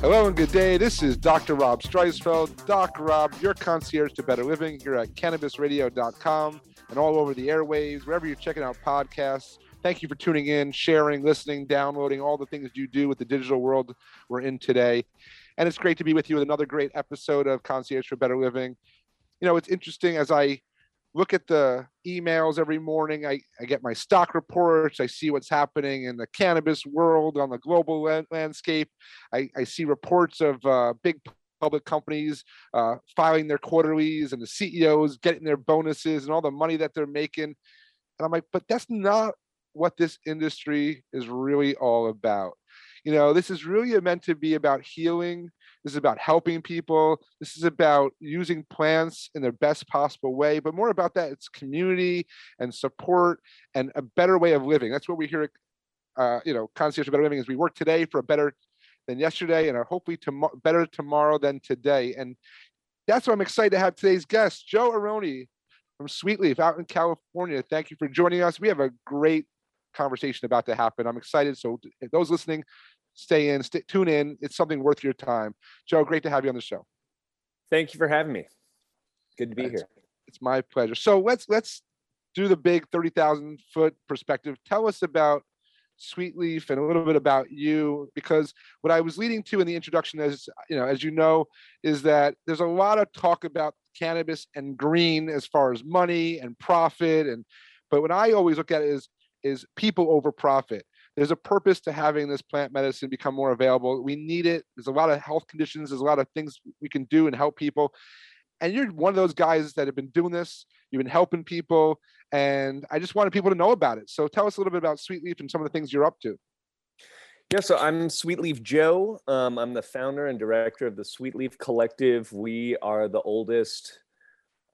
Hello and good day. This is Dr. Rob Streisfeld. Doc Rob, your concierge to better living here at cannabisradio.com and all over the airwaves, wherever you're checking out podcasts. Thank you for tuning in, sharing, listening, downloading, all the things you do with the digital world we're in today. And it's great to be with you with another great episode of Concierge for Better Living. You know, it's interesting as I look at the emails every morning. I, I get my stock reports. I see what's happening in the cannabis world on the global landscape. I, I see reports of uh, big public companies uh, filing their quarterlies and the CEOs getting their bonuses and all the money that they're making. And I'm like, but that's not what this industry is really all about. You know, this is really meant to be about healing this is about helping people. This is about using plants in their best possible way. But more about that, it's community and support and a better way of living. That's what we hear. Uh, you know, concierge for better living is we work today for a better than yesterday, and hopefully tomorrow better tomorrow than today. And that's why I'm excited to have today's guest, Joe Airone from Sweetleaf out in California. Thank you for joining us. We have a great conversation about to happen. I'm excited. So those listening, stay in, stay, tune in. It's something worth your time. Joe, great to have you on the show. Thank you for having me. Good to be it's, here. It's my pleasure. So let's let's do the big thirty thousand foot perspective. Tell us about Sweetleaf and a little bit about you, because what I was leading to in the introduction, as you know, as you know, is that there's a lot of talk about cannabis and green as far as money and profit, and but what I always look at is is people over profit there's a purpose to having this plant medicine become more available. We need it. There's a lot of health conditions. There's a lot of things we can do and help people. And you're one of those guys that have been doing this. You've been helping people, and I just wanted people to know about it. So tell us a little bit about Sweetleaf and some of the things you're up to. Yeah, so I'm Sweetleaf Joe. Um, I'm the founder and director of the Sweetleaf Collective. We are the oldest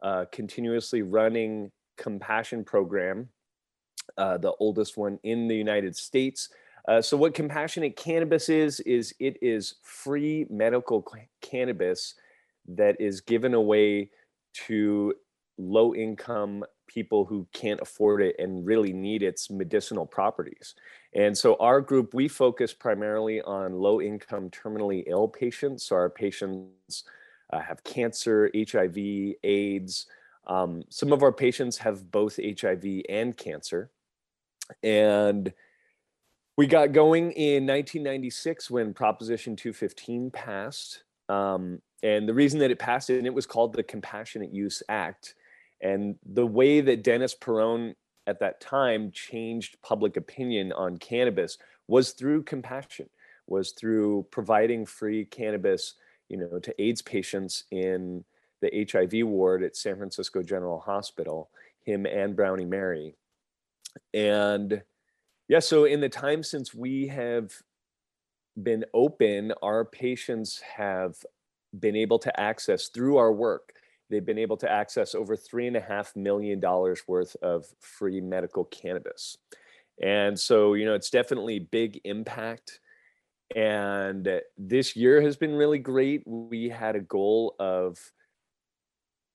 uh, continuously running compassion program uh, the oldest one in the United States. Uh, so, what compassionate cannabis is, is it is free medical cannabis that is given away to low income people who can't afford it and really need its medicinal properties. And so, our group, we focus primarily on low income terminally ill patients. So, our patients uh, have cancer, HIV, AIDS. Um, some of our patients have both HIV and cancer. And we got going in 1996 when Proposition 215 passed. Um, and the reason that it passed, and it was called the Compassionate Use Act. And the way that Dennis Peron at that time changed public opinion on cannabis was through compassion, was through providing free cannabis, you know, to AIDS patients in the HIV ward at San Francisco General Hospital, him and Brownie Mary. And yeah, so in the time since we have been open, our patients have been able to access through our work. They've been able to access over three and a half million dollars worth of free medical cannabis. And so, you know, it's definitely big impact. And this year has been really great. We had a goal of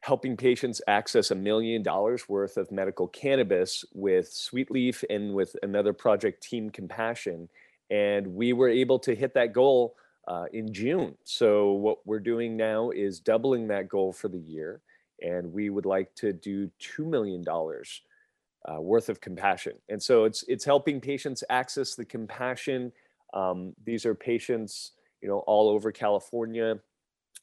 helping patients access a million dollars worth of medical cannabis with Sweetleaf and with another project, Team Compassion. And we were able to hit that goal uh, in June. So, what we're doing now is doubling that goal for the year. And we would like to do $2 million uh, worth of compassion. And so, it's, it's helping patients access the compassion. Um, these are patients, you know, all over California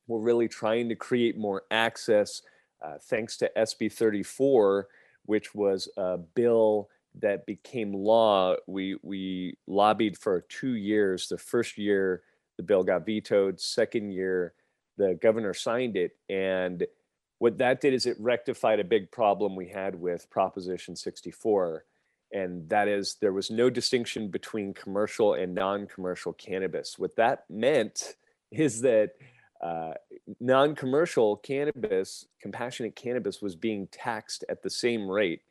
we're really trying to create more access uh, thanks to SB 34, which was a bill that became law. We, we lobbied for two years. The first year, the bill got vetoed. Second year, the governor signed it. And what that did is it rectified a big problem we had with Proposition 64. and that is there was no distinction between commercial and non-commercial cannabis. What that meant is that uh, non-commercial cannabis, compassionate cannabis, was being taxed at the same rate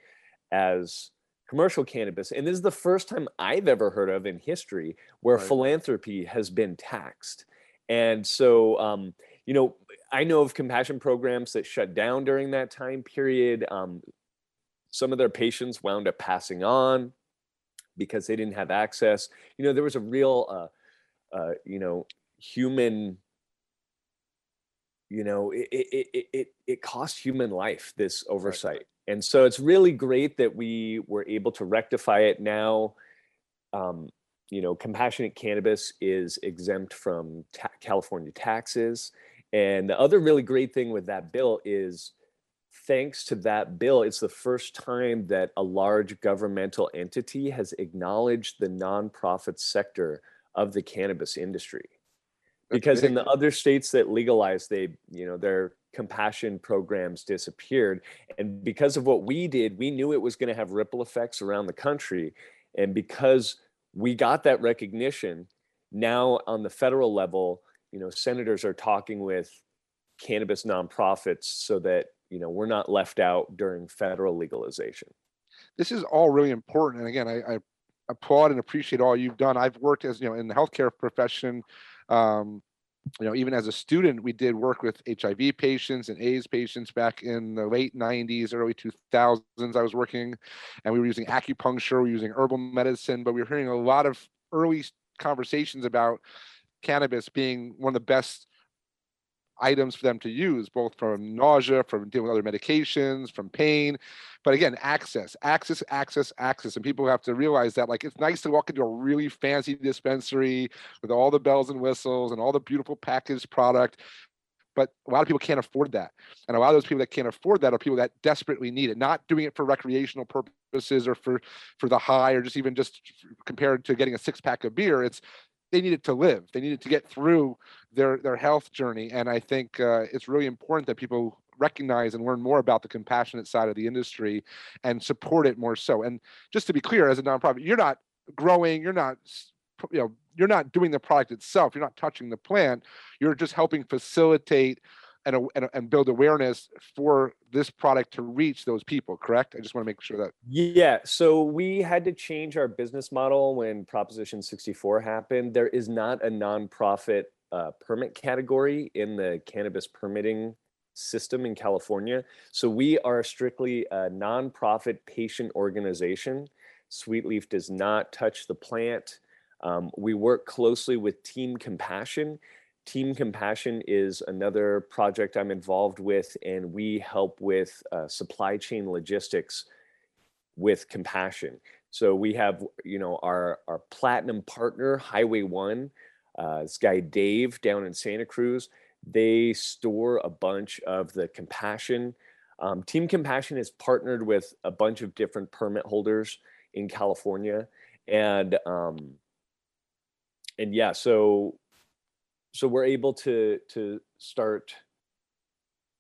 as commercial cannabis. And this is the first time I've ever heard of in history where right. philanthropy has been taxed. And so, um, you know, I know of compassion programs that shut down during that time period. Um, some of their patients wound up passing on because they didn't have access. You know, there was a real, uh, uh, you know, human you know it it it it cost human life this oversight. And so it's really great that we were able to rectify it now. Um, you know compassionate cannabis is exempt from ta- california taxes. And the other really great thing with that bill is thanks to that bill it's the first time that a large governmental entity has acknowledged the nonprofit sector of the cannabis industry because in the other states that legalized they you know their compassion programs disappeared. And because of what we did we knew it was going to have ripple effects around the country. And because we got that recognition now on the federal level you know senators are talking with cannabis nonprofits so that you know we're not left out during federal legalization. This is all really important. And again I, I applaud and appreciate all you've done. I've worked as you know in the healthcare profession um, you know, even as a student, we did work with HIV patients and AIDS patients back in the late 90s, early 2000s. I was working and we were using acupuncture, we were using herbal medicine, but we were hearing a lot of early conversations about cannabis being one of the best items for them to use, both from nausea, from dealing with other medications, from pain. But again, access, access, access, access. And people have to realize that like it's nice to walk into a really fancy dispensary with all the bells and whistles and all the beautiful packaged product. But a lot of people can't afford that. And a lot of those people that can't afford that are people that desperately need it, not doing it for recreational purposes or for for the high or just even just compared to getting a six pack of beer. It's they needed to live. They needed to get through their their health journey. And I think uh, it's really important that people recognize and learn more about the compassionate side of the industry and support it more so. And just to be clear, as a nonprofit, you're not growing, you're not you know you're not doing the product itself you're not touching the plant you're just helping facilitate and, and, and build awareness for this product to reach those people correct? I just want to make sure that yeah so we had to change our business model when proposition 64 happened. There is not a nonprofit uh, permit category in the cannabis permitting system in california. So we are strictly a nonprofit patient organization. Sweetleaf does not touch the plant. Um, we work closely with team compassion Team Compassion is another project I'm involved with, and we help with uh, supply chain logistics with compassion. So we have, you know, our our platinum partner, Highway One, uh, this guy Dave down in Santa Cruz. They store a bunch of the compassion. Um, Team Compassion is partnered with a bunch of different permit holders in California, and um, and yeah, so so we're able to to start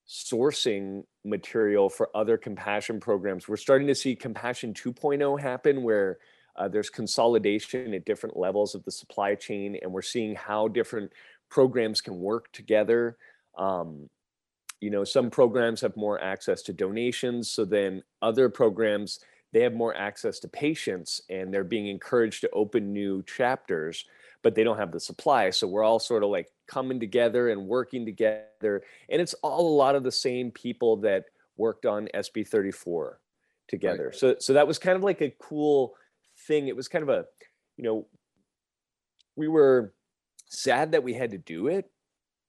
sourcing material for other compassion programs. We're starting to see compassion 2.0 happen where uh, there's consolidation at different levels of the supply chain and we're seeing how different programs can work together. Um, you know some programs have more access to donations so then other programs they have more access to patients and they're being encouraged to open new chapters but they don't have the supply. So we're all sort of like coming together and working together. And it's all a lot of the same people that worked on SB 34 together. Right. So so that was kind of like a cool thing. It was kind of a, you know, we were sad that we had to do it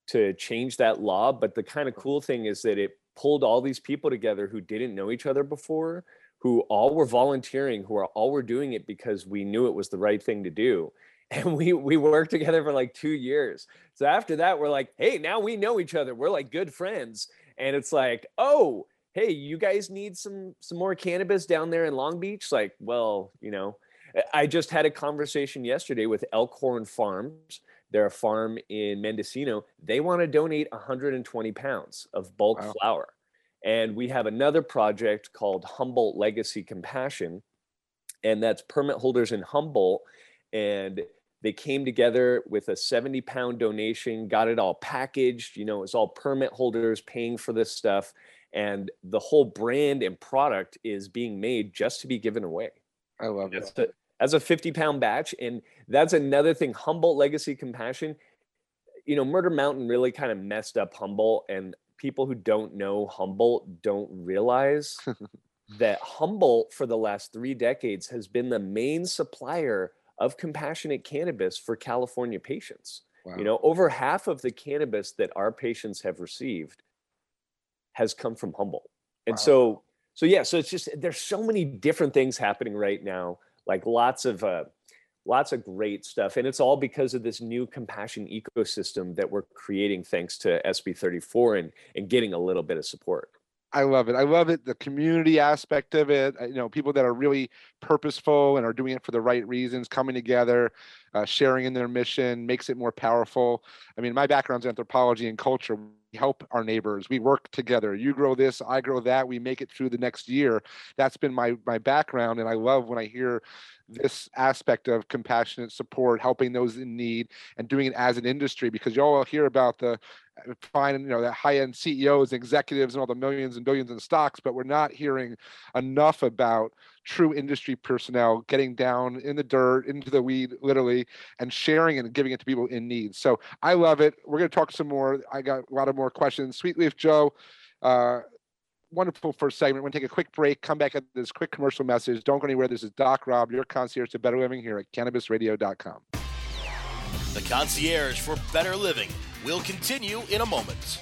to change that law, but the kind of cool thing is that it pulled all these people together who didn't know each other before, who all were volunteering, who are all were doing it because we knew it was the right thing to do and we we worked together for like two years. So after that we're like hey now we know each other. We're like good friends. And it's like oh hey you guys need some some more cannabis down there in long beach? Like well you know i just had a conversation yesterday with elkhorn farms. They're a farm in mendocino. They want to donate 120 pounds of bulk wow. flower and we have another project called humboldt legacy compassion and that's permit holders in Humboldt. And they came together with a 70 pound donation, got it all packaged. You know, it's all permit holders paying for this stuff. And the whole brand and product is being made just to be given away. I love that. That's a, as a 50 pound batch. And that's another thing Humboldt Legacy Compassion. You know, Murder Mountain really kind of messed up Humboldt. And people who don't know Humboldt don't realize that Humboldt, for the last three decades, has been the main supplier of compassionate cannabis for California patients. Wow. You know, over half of the cannabis that our patients have received has come from Humboldt. And Wow. so, so yeah, so it's just there's so many different things happening right now, like lots of uh lots of great stuff. And it's all because of this new compassion ecosystem that we're creating thanks to SB 34 and and getting a little bit of support. I love it. I love it. The community aspect of it. You know, people that are really purposeful and are doing it for the right reasons, coming together, uh, sharing in their mission makes it more powerful. I mean, my background's anthropology and culture. We help our neighbors. We work together. You grow this, I grow that. We make it through the next year. That's been my my background, and I love when I hear this aspect of compassionate support, helping those in need, and doing it as an industry. Because you all hear about the fine, you know the high-end CEOs, executives, and all the millions and billions in stocks, but we're not hearing enough about true industry personnel getting down in the dirt, into the weed, literally, and sharing and giving it to people in need. So I love it. We're going to talk some more. I got a lot of more questions. Sweetleaf Joe. Uh, Wonderful first segment. We're going to take a quick break, come back at this quick commercial message. Don't go anywhere. This is Doc Rob, your concierge to better living here at cannabisradio.com. The concierge for better living will continue in a moment.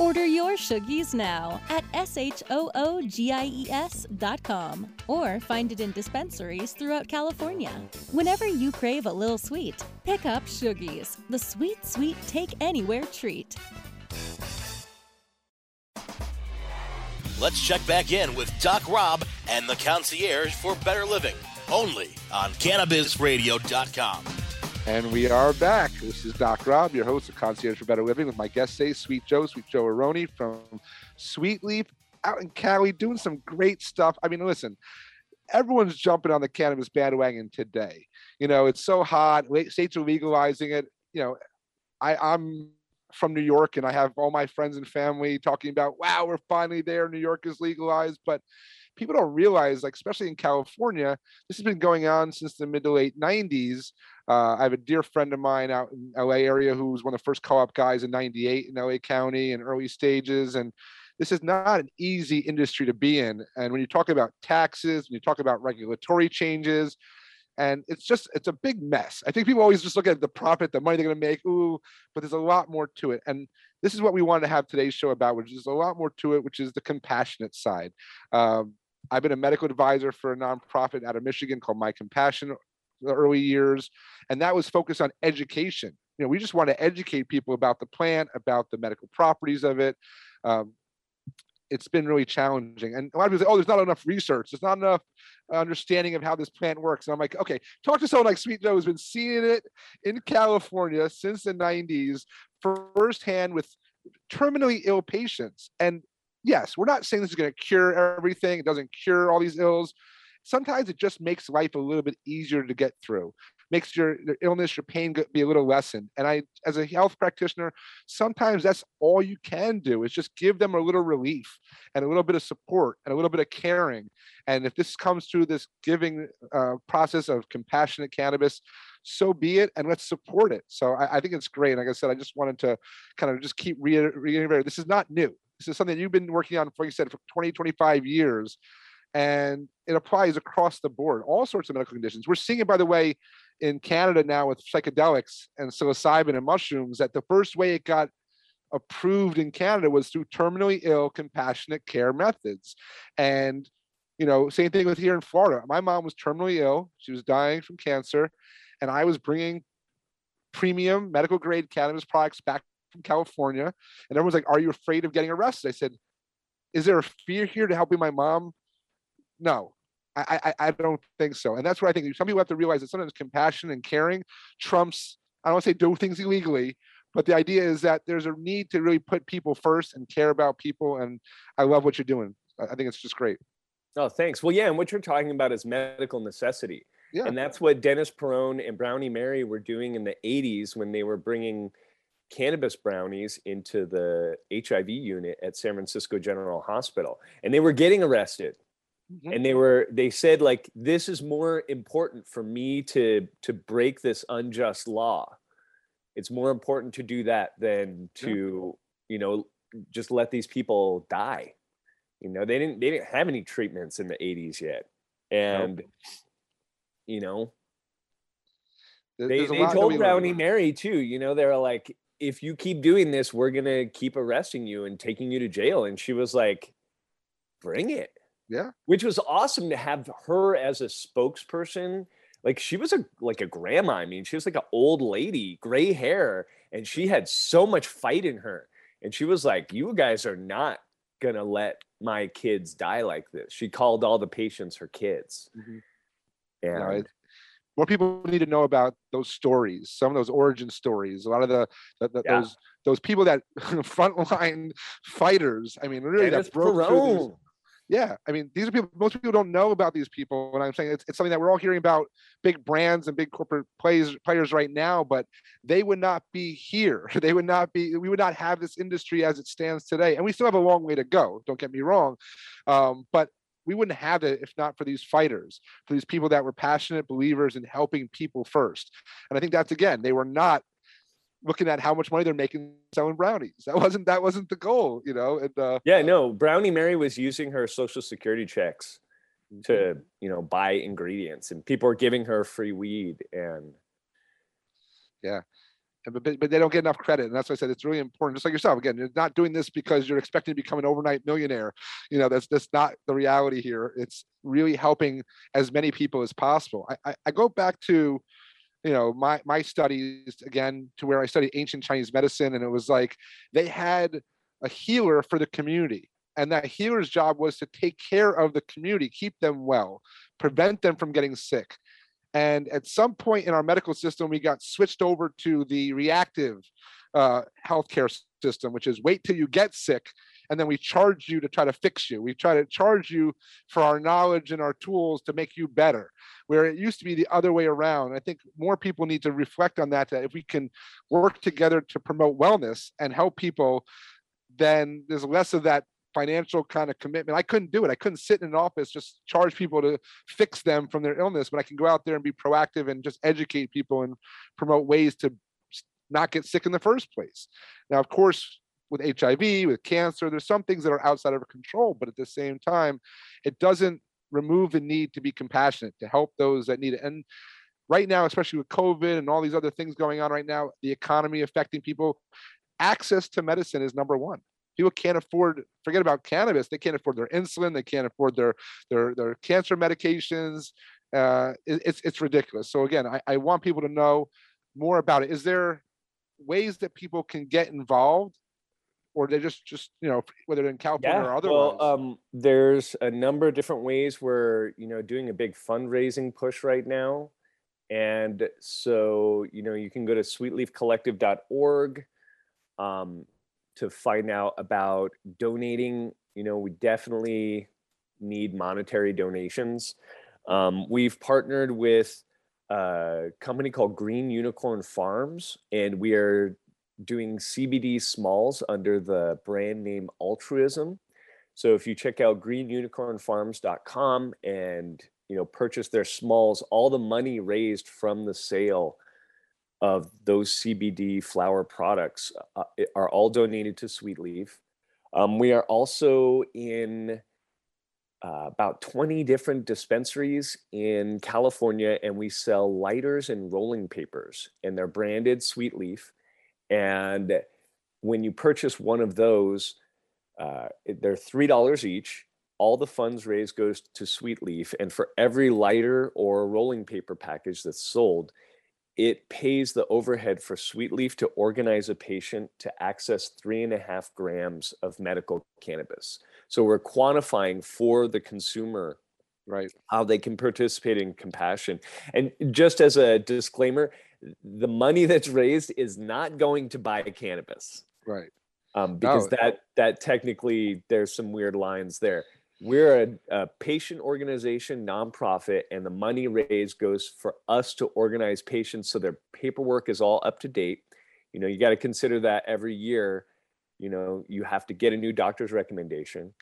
Order your Shoogies now at S-H-O-O-G-I-E-S dot com or find it in dispensaries throughout California. Whenever you crave a little sweet, pick up Shoogies, the sweet, sweet take anywhere treat. Let's check back in with Doc Rob and the concierge for better living, only on cannabisradio.com. And we are back. This is Doc Rob, your host of Concierge for Better Living, with my guest today, Sweet Joe, Sweet Joe Airone from Sweet Leaf out in Cali, doing some great stuff. I mean, listen, everyone's jumping on the cannabis bandwagon today. You know, it's so hot. States are legalizing it. You know, I, I'm from New York and I have all my friends and family talking about, wow, we're finally there. New York is legalized. But people don't realize, like, especially in California, this has been going on since the mid to late 90s. Uh, I have a dear friend of mine out in LA area who was one of the first co-op guys in 98 in LA County in early stages. And this is not an easy industry to be in. And when you talk about taxes, when you talk about regulatory changes, and it's just it's a big mess. I think people always just look at the profit, the money they're going to make. Ooh, but there's a lot more to it. And this is what we wanted to have today's show about, which is a lot more to it, which is the compassionate side. Um, I've been a medical advisor for a nonprofit out of Michigan called My Compassion the early years, and that was focused on education. You know, we just want to educate people about the plant, about the medical properties of it. Um, it's been really challenging, and a lot of people say, "Oh, there's not enough research. There's not enough uh, understanding of how this plant works." And I'm like, "Okay, talk to someone like Sweet Joe who's been seeing it in California since the '90s, firsthand with terminally ill patients." And yes, we're not saying this is going to cure everything. It doesn't cure all these ills. Sometimes it just makes life a little bit easier to get through, makes your, your illness, your pain be a little lessened. And I, as a health practitioner, sometimes that's all you can do is just give them a little relief and a little bit of support and a little bit of caring. And if this comes through this giving uh, process of compassionate cannabis, so be it, and let's support it. So I, I think it's great. Like I said, I just wanted to kind of just keep reiter- reiterating this is not new. This is something you've been working on, like you said, for 20, 25 years. And it applies across the board, all sorts of medical conditions. We're seeing it, by the way, in Canada now with psychedelics and psilocybin and mushrooms, that the first way it got approved in Canada was through terminally ill compassionate care methods. And, you know, same thing with here in Florida. My mom was terminally ill, she was dying from cancer, and I was bringing premium medical grade cannabis products back from California. And everyone's like, Are you afraid of getting arrested? I said, Is there a fear here to helping my mom? No, I, I, I don't think so. And that's what I think some people have to realize that sometimes compassion and caring trumps, I don't want to say do things illegally, but the idea is that there's a need to really put people first and care about people. And I love what you're doing. I think it's just great. Oh, thanks. Well, yeah, and what you're talking about is medical necessity. Yeah. And that's what Dennis Peron and Brownie Mary were doing in the 80s when they were bringing cannabis brownies into the HIV unit at San Francisco General Hospital. And they were getting arrested. Mm-hmm. And they were they said like this is more important for me to to break this unjust law. It's more important to do that than to, yeah. you know, just let these people die. You know, they didn't they didn't have any treatments in the 80s yet. And nope. you know, they, they told Brownie Mary too, you know, they were like, if you keep doing this, we're gonna keep arresting you and taking you to jail. And she was like, bring it. Yeah. Which was awesome to have her as a spokesperson. Like she was a like a grandma. I mean, she was like an old lady, gray hair, and she had so much fight in her. And she was like, You guys are not gonna let my kids die like this. She called all the patients her kids. Mm-hmm. And more people need to know about those stories, some of those origin stories. A lot of the, the, the yeah. those those people that frontline fighters. I mean, really, that broke through these, yeah, I mean, these are people. Most people don't know about these people, and I'm saying it's, it's something that we're all hearing about big brands and big corporate players players right now. But they would not be here. They would not be. We would not have this industry as it stands today, and we still have a long way to go. Don't get me wrong, um, but we wouldn't have it if not for these fighters, for these people that were passionate believers in helping people first. And I think that's again, they were not looking at how much money they're making selling brownies. That wasn't that wasn't the goal, you know. And uh, yeah, no, Brownie Mary was using her social security checks to mm-hmm. you know buy ingredients, and people were giving her free weed, and yeah. But, but they don't get enough credit, and that's why I said it's really important. Just like yourself, again, you're not doing this because you're expecting to become an overnight millionaire. You know, that's that's not the reality here. It's really helping as many people as possible. I, I, I go back to you know my my studies again to where i studied ancient chinese medicine and it was like they had a healer for the community and that healer's job was to take care of the community keep them well prevent them from getting sick. And at some point in our medical system we got switched over to the reactive uh, healthcare system which is wait till you get sick and then we charge you to try to fix you. We try to charge you for our knowledge and our tools to make you better, where it used to be the other way around. I think more people need to reflect on that. That if we can work together to promote wellness and help people, then there's less of that financial kind of commitment. I couldn't do it. I couldn't sit in an office just charge people to fix them from their illness, but I can go out there and be proactive and just educate people and promote ways to not get sick in the first place. Now, of course, with HIV, with cancer. There's some things that are outside of our control, but at the same time, it doesn't remove the need to be compassionate, to help those that need it. And right now, especially with COVID and all these other things going on right now, the economy affecting people, access to medicine is number one. People can't afford, forget about cannabis, they can't afford their insulin, they can't afford their their their cancer medications. Uh, it, it's it's ridiculous. So again, I, I want people to know more about it. Is there ways that people can get involved or they just just you know whether in California yeah, or otherwise? Well, um, there's a number of different ways we're you know doing a big fundraising push right now, and so you know you can go to sweetleafcollective.org um, to find out about donating. You know, we definitely need monetary donations. Um, we've partnered with a company called Green Unicorn Farms, and we are doing CBD smalls under the brand name Altruism. So if you check out greenunicornfarms.com and you know purchase their smalls, all the money raised from the sale of those CBD flower products uh, are all donated to Sweet Leaf. Um, we are also in uh, about 20 different dispensaries in California, and we sell lighters and rolling papers, and they're branded Sweet Leaf. And when you purchase one of those, uh, they're three dollars each. All the funds raised goes to Sweet Leaf, and for every lighter or rolling paper package that's sold, it pays the overhead for Sweetleaf to organize a patient to access three and a half grams of medical cannabis. So we're quantifying for the consumer right how they can participate in compassion. And just as a disclaimer, the money that's raised is not going to buy cannabis right um, because No. that that technically there's some weird lines there. We're a, a patient organization, nonprofit, and the money raised goes for us to organize patients so their paperwork is all up to date. You know, you got to consider that every year. You know, you have to get a new doctor's recommendation,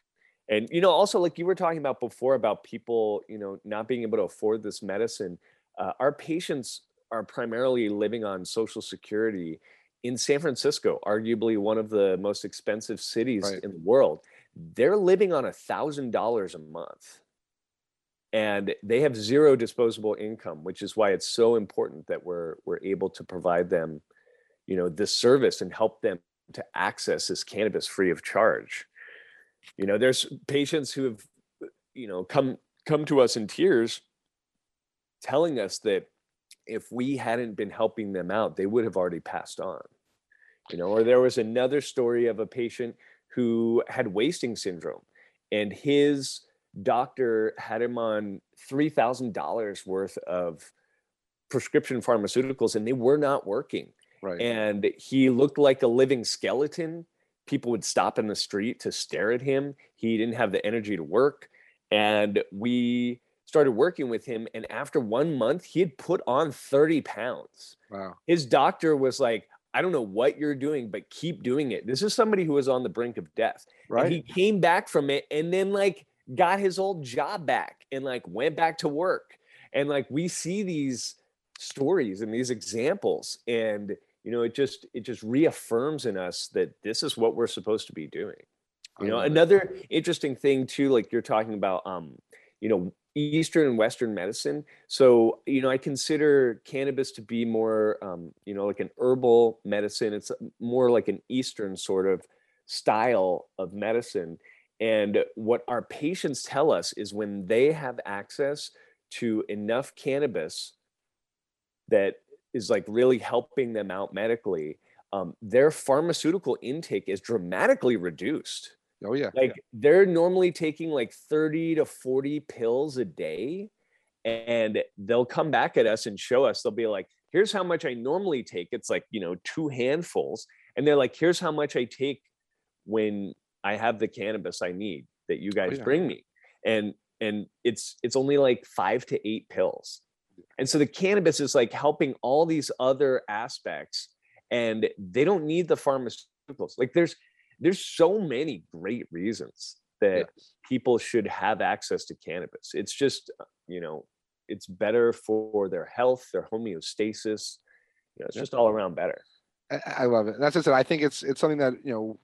and you know, also like you were talking about before about people, you know, not being able to afford this medicine. Uh, our patients are primarily living on Social Security in San Francisco, arguably one of the most expensive cities Right. in the world, they're living on a thousand dollars a month. And they have zero disposable income, which is why it's so important that we're we're able to provide them, you know, this service and help them to access this cannabis free of charge. You know, there's patients who have, you know, come come to us in tears telling us that if we hadn't been helping them out, they would have already passed on. You know, or there was another story of a patient who had wasting syndrome and his doctor had him on $3,000 worth of prescription pharmaceuticals and they were not working. right And he looked like a living skeleton. People would stop in the street to stare at him. He didn't have the energy to work. And we started working with him. And after one month, he had put on 30 pounds. wow His doctor was like, I don't know what you're doing, but keep doing it. This is somebody who was on the brink of death. right And he came back from it and then like got his old job back and like went back to work. And like we see these stories and these examples and you know it just it just reaffirms in us that this is what we're supposed to be doing. You know, another interesting thing too like you're talking about um you know eastern and western medicine. So you know i consider cannabis to be more um, you know like an herbal medicine. It's more like an eastern sort of style of medicine. And what our patients tell us is when they have access to enough cannabis that is like really helping them out medically um, their pharmaceutical intake is dramatically reduced oh yeah like they're normally taking like 30 to 40 pills a day and they'll come back at us and show us. They'll be like here's how much i normally take. It's like you know two handfuls and they're like here's how much i take when i have the cannabis i need that you guys oh, yeah. bring me. And and it's it's only like 5 to 8 pills. And so the cannabis is like helping all these other aspects and they don't need the pharmaceuticals. Like there's there's so many great reasons that people should have access to cannabis. It's just, uh, you know, it's better for their health, their homeostasis. You know, it's Yeah. just all around better. I, I love it. And that's what I said. I think it's it's something that you know.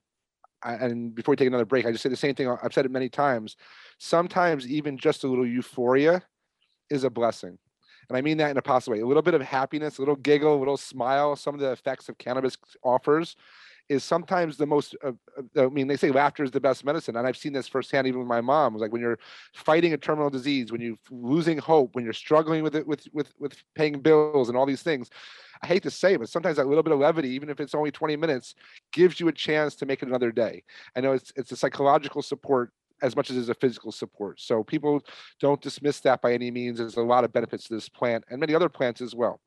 I, and before we take another break, I just say the same thing. I've said it many times. Sometimes even just a little euphoria is a blessing, and I mean that in a positive way. A little bit of happiness, a little giggle, a little smile. Some of the effects of cannabis offers is sometimes the most. Uh, uh, I mean, they say laughter is the best medicine, and I've seen this firsthand. Even with my mom, it was like when you're fighting a terminal disease, when you're losing hope, when you're struggling with it, with with with paying bills and all these things. I hate to say, it, but sometimes that little bit of levity, even if it's only 20 minutes, gives you a chance to make it another day. I know it's it's a psychological support as much as it's a physical support. So people don't dismiss that by any means. There's a lot of benefits to this plant and many other plants as well.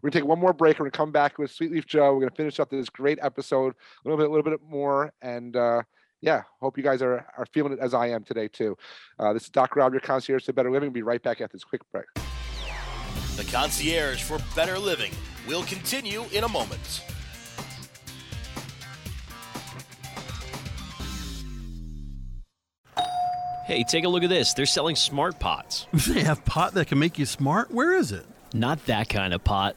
We're gonna take one more break. We're gonna come back with Sweet Leaf Joe. We're gonna finish up this great episode a little bit, a little bit more, and uh, yeah, hope you guys are are feeling it as I am today too. Uh, this is Dr. Rob, your concierge to better living. We'll be right back after this quick break. The concierge for better living will continue in a moment. Hey, take a look at this. They're selling smart pots. They have pot that can make you smart? Where is it? Not that kind of pot.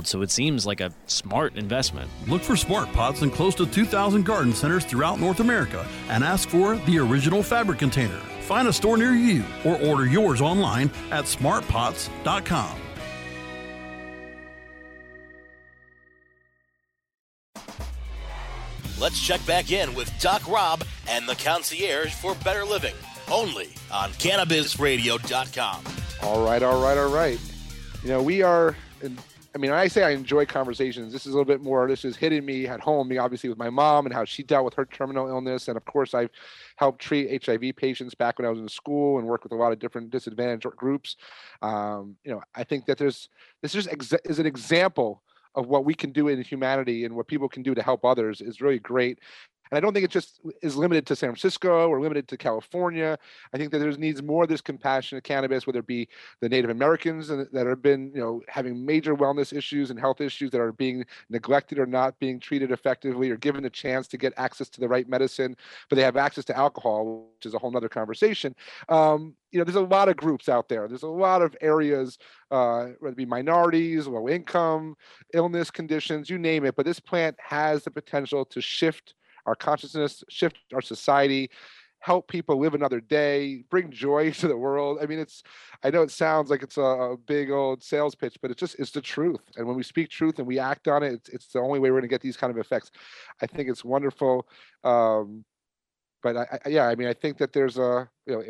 Old, so it seems like a smart investment. Look for smart pots in close to 2,000 garden centers throughout North America and ask for the original fabric container. Find a store near you or order yours online at smartpots.com. Let's check back in with Doc Rob and the concierge for better living, only on cannabisradio.com. All right, all right, all right. You know, we are. I mean, I say I enjoy conversations. This is a little bit more. This is hitting me at home. Me, obviously, with my mom and how she dealt with her terminal illness, and of course, I've helped treat HIV patients back when I was in school and worked with a lot of different disadvantaged groups. Um, you know, I think that there's this is exa- is an example of what we can do in humanity and what people can do to help others is really great. And I don't think it just is limited to San Francisco or limited to California. I think that there needs more of this compassion compassionate cannabis, whether it be the Native Americans that have been, you know, having major wellness issues and health issues that are being neglected or not being treated effectively or given a chance to get access to the right medicine, but they have access to alcohol, which is a whole other conversation. Um, you know, there's a lot of groups out there. There's a lot of areas, uh, whether it be minorities, low income, illness conditions, you name it. But this plant has the potential to shift our consciousness, shift our society, help people live another day, bring joy to the world. I mean, it's, I know it sounds like it's a, a, big old sales pitch, but it's just, it's the truth. And when we speak truth and we act on it, it's, it's the only way we're going to get these kind of effects. I think it's wonderful. Um, but I, I, yeah, I mean, I think that there's a, you know,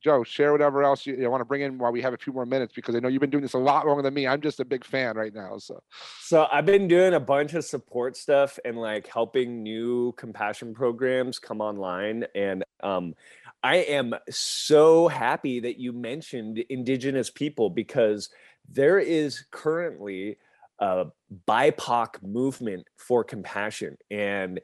Joe, share whatever else you, you, want to bring in while we have a few more minutes because I know you've been doing this a lot longer than me. I'm just a big fan right now. So, so I've been doing a bunch of support stuff and like helping new compassion programs come online. And um, I am so happy that you mentioned Indigenous people because there is currently a BIPOC movement for compassion. And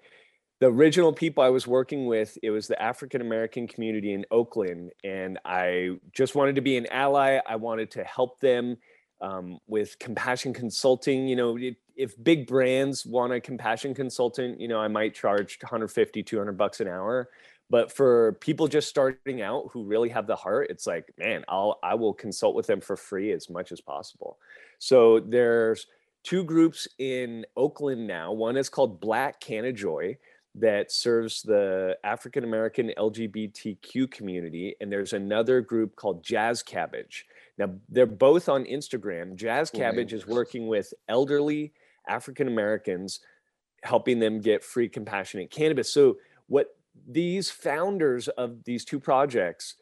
the original people I was working with, it was the African American community in Oakland, and I just wanted to be an ally. I wanted to help them um, with compassion consulting. You know, if big brands want a compassion consultant, you know, I might charge 150, 200 bucks an hour. But for people just starting out who really have the heart, it's like, man, I'll I will consult with them for free as much as possible. So there's two groups in Oakland now. One is called Black Canna Joy that serves the African American LGBTQ community, and there's another group called Jazz Cabbage. Now, they're both on Instagram. Jazz oh, Cabbage is working with elderly African Americans, helping them get free compassionate cannabis. So, what these founders of these two projects,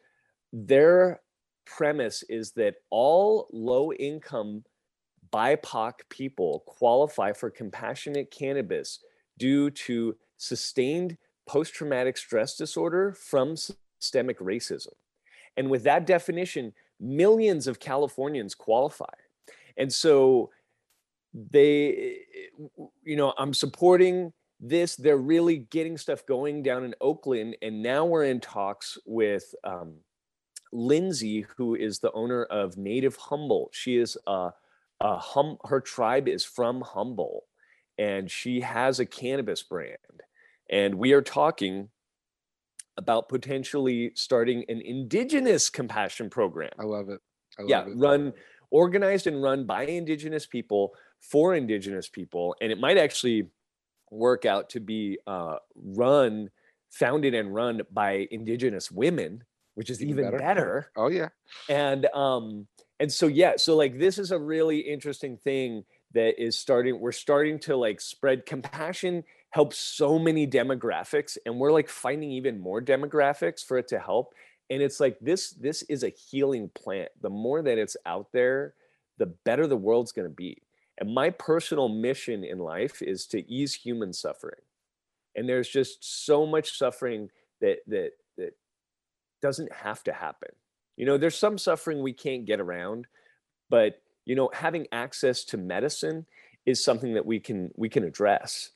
their premise is that all low income BIPOC people qualify for compassionate cannabis due to sustained post traumatic stress disorder from systemic racism. And with that definition, millions of Californians qualify. And so they, you know, I'm supporting this. They're really getting stuff going down in Oakland. And now we're in talks with um, Lindsay, who is the owner of Native Humboldt. She is a, a hum, her tribe is from Humboldt and she has a cannabis brand and we are talking about potentially starting an indigenous compassion program. I love it. I love yeah, it. run organized and run by indigenous people for indigenous people. And it might actually work out to be uh, run, founded and run by indigenous women, which is even, even better. better. Oh yeah. And um, and so yeah, so like this is a really interesting thing that is starting, we're starting to like spread compassion helps so many demographics and we're like finding even more demographics for it to help and it's like this this is a healing plant. The more that it's out there the better the world's going to be and my personal mission in life is to ease human suffering and there's just so much suffering that that that doesn't have to happen. You know there's some suffering we can't get around but you know having access to medicine is something that we can we can address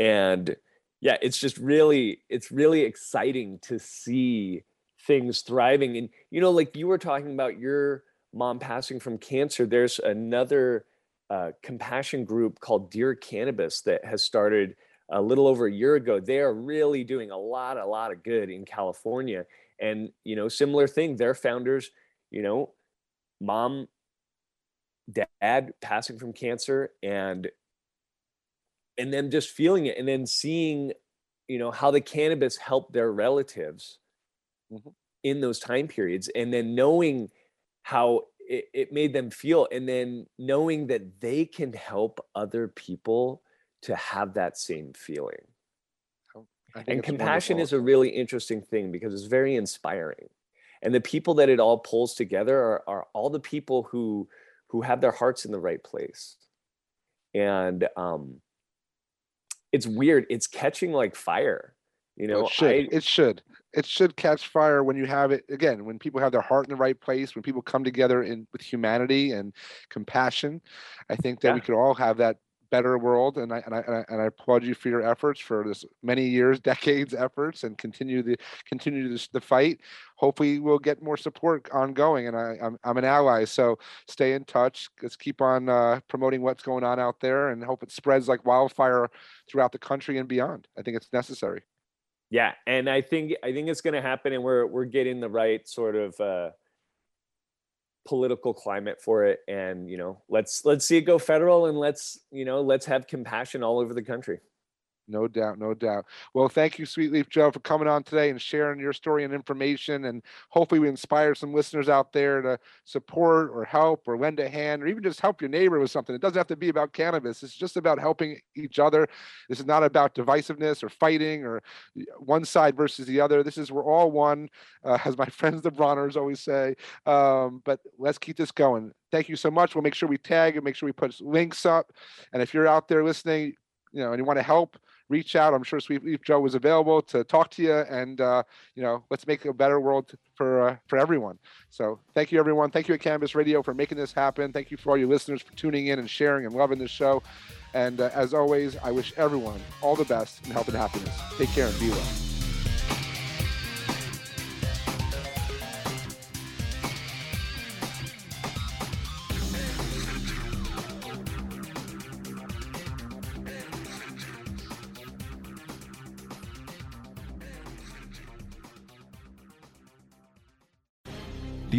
and yeah it's just really it's really exciting to see things thriving. And you know like you were talking about your mom passing from cancer there's another uh, compassion group called dear cannabis that has started a little over a year ago. They are really doing a lot a lot of good in california. And you know similar thing their founders you know mom dad passing from cancer and and then just feeling it and then seeing you know how the cannabis helped their relatives Mhm. in those time periods and then knowing how it, it made them feel and then knowing that they can help other people to have that same feeling I think and compassion wonderful. is a really interesting thing because it's very inspiring and the people that it all pulls together are, are all the people who who have their hearts in the right place and um it's weird it's catching like fire you Well, know it should. I, it should. It should catch fire when you have it again. When people have their heart in the right place, when people come together in with humanity and compassion, I think that we could all have that better world. And I and I and I, applaud you for your efforts for this many years, decades efforts, and continue the continue this, the fight. Hopefully, we'll get more support ongoing. And I I'm, I'm an ally, so stay in touch. Let's keep on uh, promoting what's going on out there, and hope it spreads like wildfire throughout the country and beyond. I think it's necessary. yeah and i think i think it's going to happen and we're we're getting the right sort of uh political climate for it and you know let's let's see it go federal and let's you know let's have compassion all over the country No doubt, no doubt. Well, thank you, Sweetleaf Joe, for coming on today and sharing your story and information. And hopefully, we inspire some listeners out there to support or help or lend a hand or even just help your neighbor with something. It doesn't have to be about cannabis, it's just about helping each other. This is not about divisiveness or fighting or one side versus the other. This is we're all one, uh, as my friends, the Bronners, always say. Um, but let's keep this going. Thank you so much. We'll make sure we tag and make sure we put links up. And if you're out there listening, you know, and you want to help, reach out. I'm sure Sweet Joe was available to talk to you, and uh, you know, let's make a better world for uh, for everyone. So thank you, everyone. Thank you at Cannabis Radio for making this happen. Thank you for all your listeners for tuning in and sharing and loving this show. And uh, as always, I wish everyone all the best in health and happiness. Take care and be well.